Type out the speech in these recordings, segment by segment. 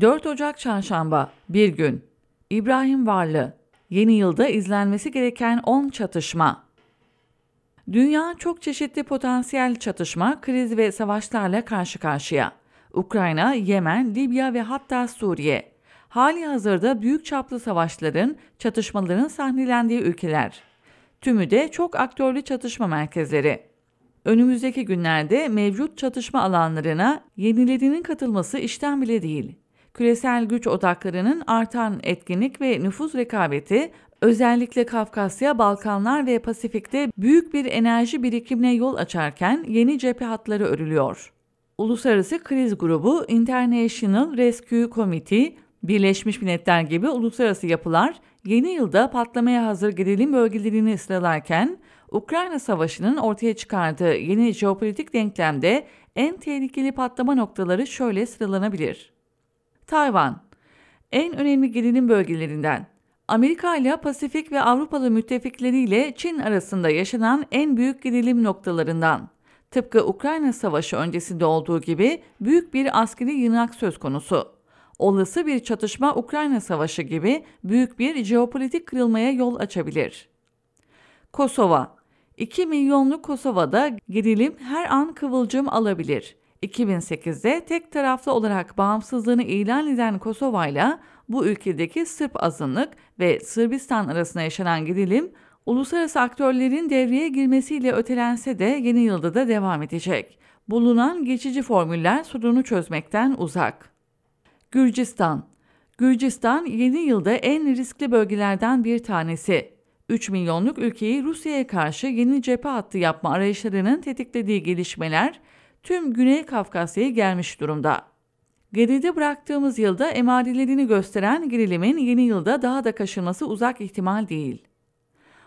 4 Ocak Çarşamba, bir gün. İbrahim Varlı, yeni yılda izlenmesi gereken 10 çatışma. Dünya çok çeşitli potansiyel çatışma, kriz ve savaşlarla karşı karşıya. Ukrayna, Yemen, Libya ve hatta Suriye. Hali hazırda büyük çaplı savaşların, çatışmaların sahnelendiği ülkeler. Tümü de çok aktörlü çatışma merkezleri. Önümüzdeki günlerde mevcut çatışma alanlarına yenilerinin katılması işten bile değil küresel güç odaklarının artan etkinlik ve nüfuz rekabeti özellikle Kafkasya, Balkanlar ve Pasifik'te büyük bir enerji birikimine yol açarken yeni cephe hatları örülüyor. Uluslararası Kriz Grubu, International Rescue Committee, Birleşmiş Milletler gibi uluslararası yapılar yeni yılda patlamaya hazır gerilim bölgelerini sıralarken Ukrayna Savaşı'nın ortaya çıkardığı yeni jeopolitik denklemde en tehlikeli patlama noktaları şöyle sıralanabilir. Tayvan, en önemli gerilim bölgelerinden. Amerika ile Pasifik ve Avrupalı müttefikleriyle Çin arasında yaşanan en büyük gerilim noktalarından. Tıpkı Ukrayna Savaşı öncesinde olduğu gibi büyük bir askeri yığınak söz konusu. Olası bir çatışma Ukrayna Savaşı gibi büyük bir jeopolitik kırılmaya yol açabilir. Kosova 2 milyonluk Kosova'da gerilim her an kıvılcım alabilir. 2008'de tek taraflı olarak bağımsızlığını ilan eden Kosova ile bu ülkedeki Sırp azınlık ve Sırbistan arasında yaşanan gerilim uluslararası aktörlerin devreye girmesiyle ötelense de yeni yılda da devam edecek. Bulunan geçici formüller sorunu çözmekten uzak. Gürcistan Gürcistan yeni yılda en riskli bölgelerden bir tanesi. 3 milyonluk ülkeyi Rusya'ya karşı yeni cephe hattı yapma arayışlarının tetiklediği gelişmeler tüm Güney Kafkasya'ya gelmiş durumda. Geride bıraktığımız yılda emarelerini gösteren gerilimin yeni yılda daha da kaşınması uzak ihtimal değil.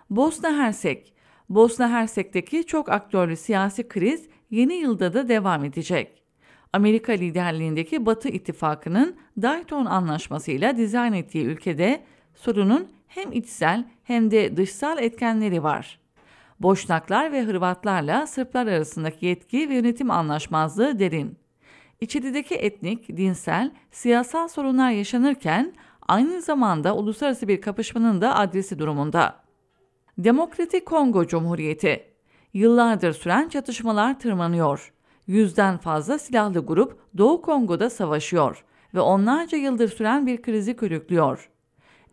Bosna Hersek Bosna Hersek'teki çok aktörlü siyasi kriz yeni yılda da devam edecek. Amerika liderliğindeki Batı İttifakı'nın Dayton Anlaşması ile dizayn ettiği ülkede sorunun hem içsel hem de dışsal etkenleri var. Boşnaklar ve Hırvatlarla Sırplar arasındaki yetki ve yönetim anlaşmazlığı derin. İçerideki etnik, dinsel, siyasal sorunlar yaşanırken aynı zamanda uluslararası bir kapışmanın da adresi durumunda. Demokratik Kongo Cumhuriyeti Yıllardır süren çatışmalar tırmanıyor. Yüzden fazla silahlı grup Doğu Kongo'da savaşıyor ve onlarca yıldır süren bir krizi körüklüyor.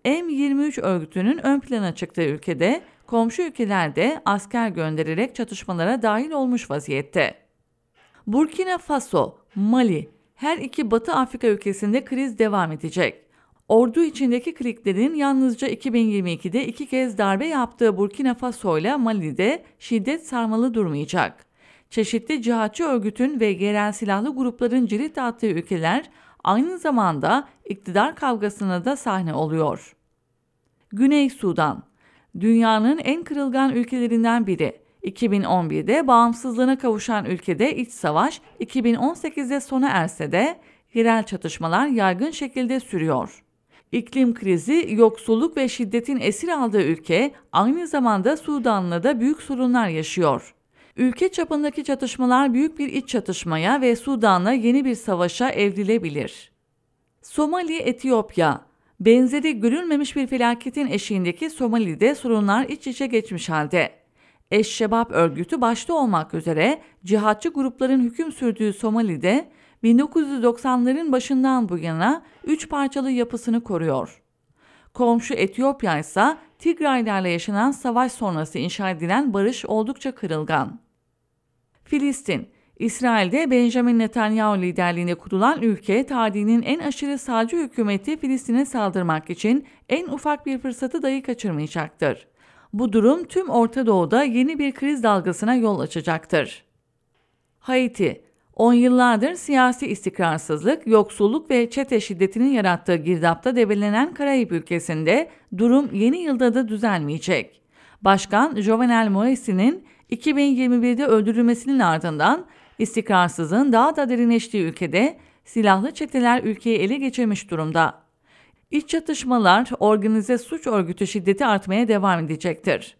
M23 örgütünün ön plana çıktığı ülkede komşu ülkelerde asker göndererek çatışmalara dahil olmuş vaziyette. Burkina Faso, Mali, her iki Batı Afrika ülkesinde kriz devam edecek. Ordu içindeki kliklerin yalnızca 2022'de iki kez darbe yaptığı Burkina Faso ile Mali'de şiddet sarmalı durmayacak. Çeşitli cihatçı örgütün ve yerel silahlı grupların cirit attığı ülkeler aynı zamanda iktidar kavgasına da sahne oluyor. Güney Sudan dünyanın en kırılgan ülkelerinden biri. 2011'de bağımsızlığına kavuşan ülkede iç savaş 2018'de sona erse de yerel çatışmalar yaygın şekilde sürüyor. İklim krizi, yoksulluk ve şiddetin esir aldığı ülke aynı zamanda Sudan'la da büyük sorunlar yaşıyor. Ülke çapındaki çatışmalar büyük bir iç çatışmaya ve Sudan'la yeni bir savaşa evrilebilir. Somali, Etiyopya Benzeri görülmemiş bir felaketin eşiğindeki Somali'de sorunlar iç içe geçmiş halde. Eşşebap örgütü başta olmak üzere cihatçı grupların hüküm sürdüğü Somali'de 1990'ların başından bu yana üç parçalı yapısını koruyor. Komşu Etiyopya ise Tigraylarla yaşanan savaş sonrası inşa edilen barış oldukça kırılgan. Filistin İsrail'de Benjamin Netanyahu liderliğinde kurulan ülke tarihinin en aşırı sağcı hükümeti Filistin'e saldırmak için en ufak bir fırsatı dahi kaçırmayacaktır. Bu durum tüm Orta Doğu'da yeni bir kriz dalgasına yol açacaktır. Haiti On yıllardır siyasi istikrarsızlık, yoksulluk ve çete şiddetinin yarattığı girdapta debelenen Karayip ülkesinde durum yeni yılda da düzelmeyecek. Başkan Jovenel Moise'nin 2021'de öldürülmesinin ardından İstikrarsızlığın daha da derinleştiği ülkede silahlı çeteler ülkeyi ele geçirmiş durumda. İç çatışmalar, organize suç örgütü şiddeti artmaya devam edecektir.